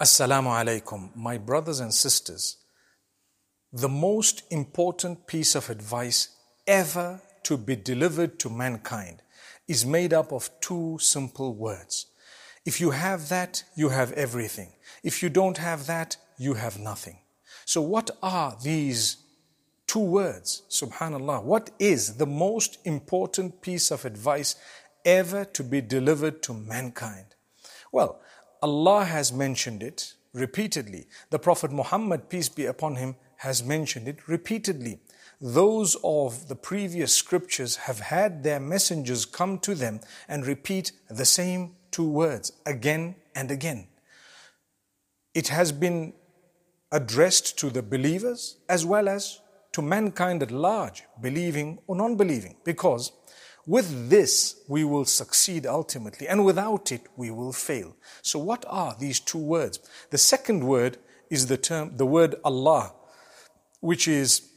Assalamu alaikum, my brothers and sisters. The most important piece of advice ever to be delivered to mankind is made up of two simple words. If you have that, you have everything. If you don't have that, you have nothing. So, what are these two words? Subhanallah. What is the most important piece of advice ever to be delivered to mankind? Well, Allah has mentioned it repeatedly. The Prophet Muhammad, peace be upon him, has mentioned it repeatedly. Those of the previous scriptures have had their messengers come to them and repeat the same two words again and again. It has been addressed to the believers as well as to mankind at large, believing or non believing, because with this, we will succeed ultimately, and without it, we will fail. So, what are these two words? The second word is the term, the word Allah, which is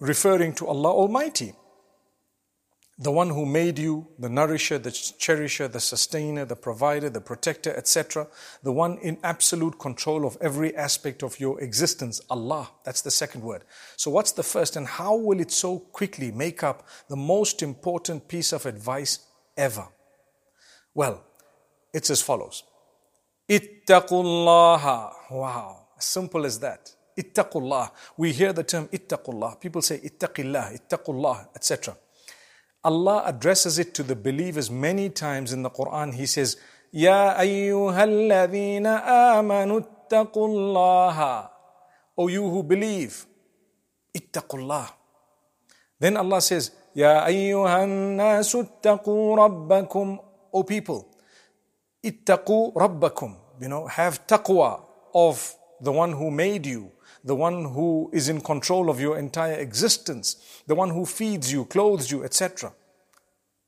referring to Allah Almighty the one who made you, the nourisher, the cherisher, the sustainer, the provider, the protector, etc., the one in absolute control of every aspect of your existence, Allah. That's the second word. So, what's the first, and how will it so quickly make up the most important piece of advice ever? Well, it's as follows Ittaqullah. Wow, simple as that. Ittaqullah. We hear the term ittaqullah. People say ittaqillah, ittaqullah, etc. Allah addresses it to the believers many times in the Quran. He says, Ya ayyuhalladhina amanu ittaqullaha. O you who believe, ittaqullah. Then Allah says, Ya ayyuhan nasu ittaqu rabbakum. O people, ittaqu rabbakum. You know, have taqwa of the one who made you the one who is in control of your entire existence, the one who feeds you, clothes you, etc.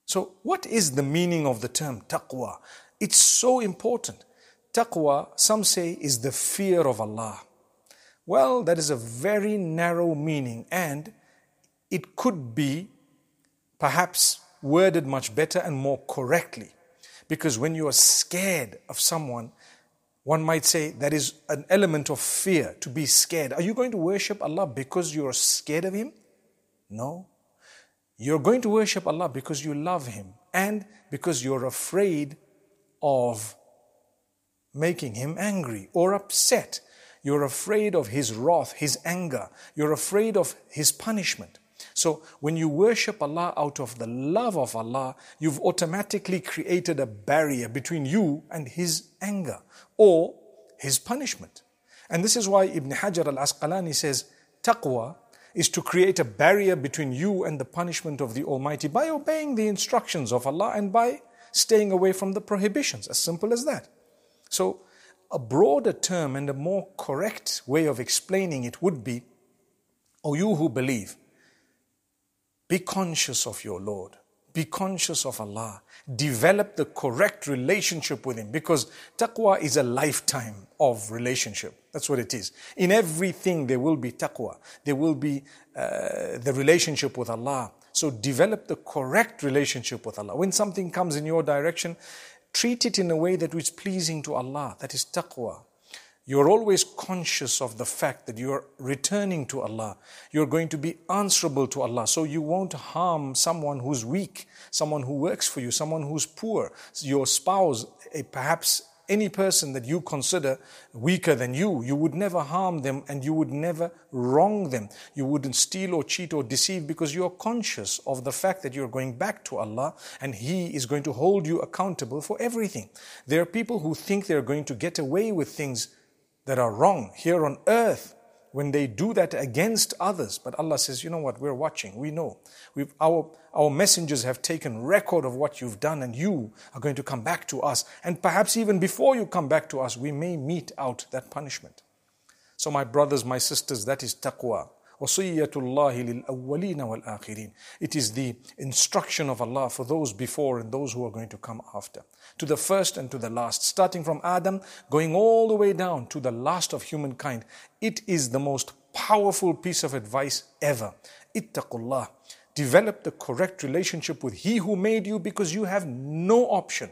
So, what is the meaning of the term taqwa? It's so important. Taqwa, some say, is the fear of Allah. Well, that is a very narrow meaning, and it could be perhaps worded much better and more correctly. Because when you are scared of someone, one might say that is an element of fear, to be scared. Are you going to worship Allah because you're scared of Him? No. You're going to worship Allah because you love Him and because you're afraid of making Him angry or upset. You're afraid of His wrath, His anger. You're afraid of His punishment. So when you worship Allah out of the love of Allah, you've automatically created a barrier between you and His anger or His punishment. And this is why Ibn Hajar al Asqalani says, Taqwa is to create a barrier between you and the punishment of the Almighty by obeying the instructions of Allah and by staying away from the prohibitions. As simple as that. So, a broader term and a more correct way of explaining it would be, O you who believe, be conscious of your Lord. Be conscious of Allah. Develop the correct relationship with Him because taqwa is a lifetime of relationship. That's what it is. In everything, there will be taqwa. There will be uh, the relationship with Allah. So develop the correct relationship with Allah. When something comes in your direction, treat it in a way that is pleasing to Allah. That is taqwa. You're always conscious of the fact that you're returning to Allah. You're going to be answerable to Allah. So you won't harm someone who's weak, someone who works for you, someone who's poor, your spouse, eh, perhaps any person that you consider weaker than you, you would never harm them and you would never wrong them. You wouldn't steal or cheat or deceive because you're conscious of the fact that you're going back to Allah and He is going to hold you accountable for everything. There are people who think they're going to get away with things that are wrong here on earth when they do that against others. But Allah says, you know what, we're watching, we know. We've, our, our messengers have taken record of what you've done, and you are going to come back to us. And perhaps even before you come back to us, we may mete out that punishment. So, my brothers, my sisters, that is taqwa. وصية الله للأولين والآخرين. It is the instruction of Allah for those before and those who are going to come after. To the first and to the last, starting from Adam, going all the way down to the last of humankind. It is the most powerful piece of advice ever. Ittaqullah. Develop the correct relationship with He who made you because you have no option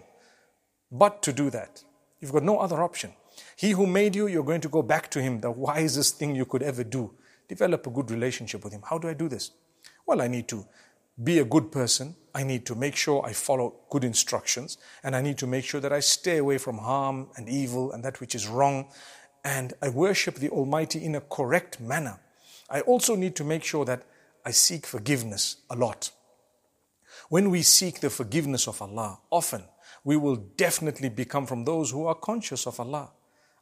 but to do that. You've got no other option. He who made you, you're going to go back to him, the wisest thing you could ever do. Develop a good relationship with him. How do I do this? Well, I need to be a good person. I need to make sure I follow good instructions. And I need to make sure that I stay away from harm and evil and that which is wrong. And I worship the Almighty in a correct manner. I also need to make sure that I seek forgiveness a lot. When we seek the forgiveness of Allah, often we will definitely become from those who are conscious of Allah.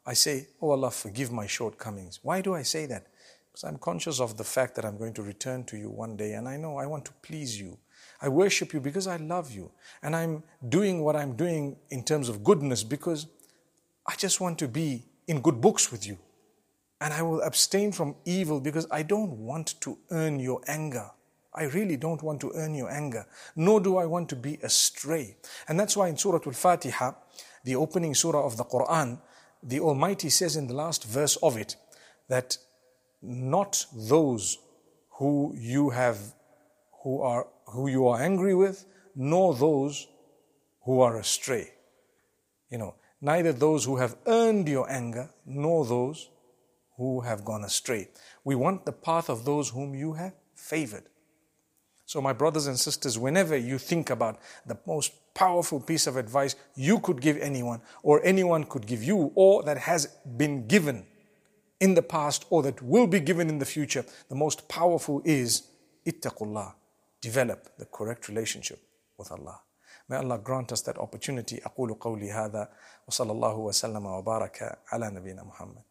I say, Oh Allah, forgive my shortcomings. Why do I say that? Because I'm conscious of the fact that I'm going to return to you one day and I know I want to please you. I worship you because I love you. And I'm doing what I'm doing in terms of goodness because I just want to be in good books with you. And I will abstain from evil because I don't want to earn your anger. I really don't want to earn your anger, nor do I want to be astray. And that's why in Surah Al Fatiha, the opening surah of the Quran, the Almighty says in the last verse of it that not those who you have who are who you are angry with, nor those who are astray. You know, neither those who have earned your anger, nor those who have gone astray. We want the path of those whom you have favored. So, my brothers and sisters, whenever you think about the most powerful piece of advice you could give anyone, or anyone could give you, or that has been given in the past, or that will be given in the future, the most powerful is ittaqullah. Develop the correct relationship with Allah. May Allah grant us that opportunity. أقول قولي هذا وصلى الله وسلم وبارك على نبينا محمد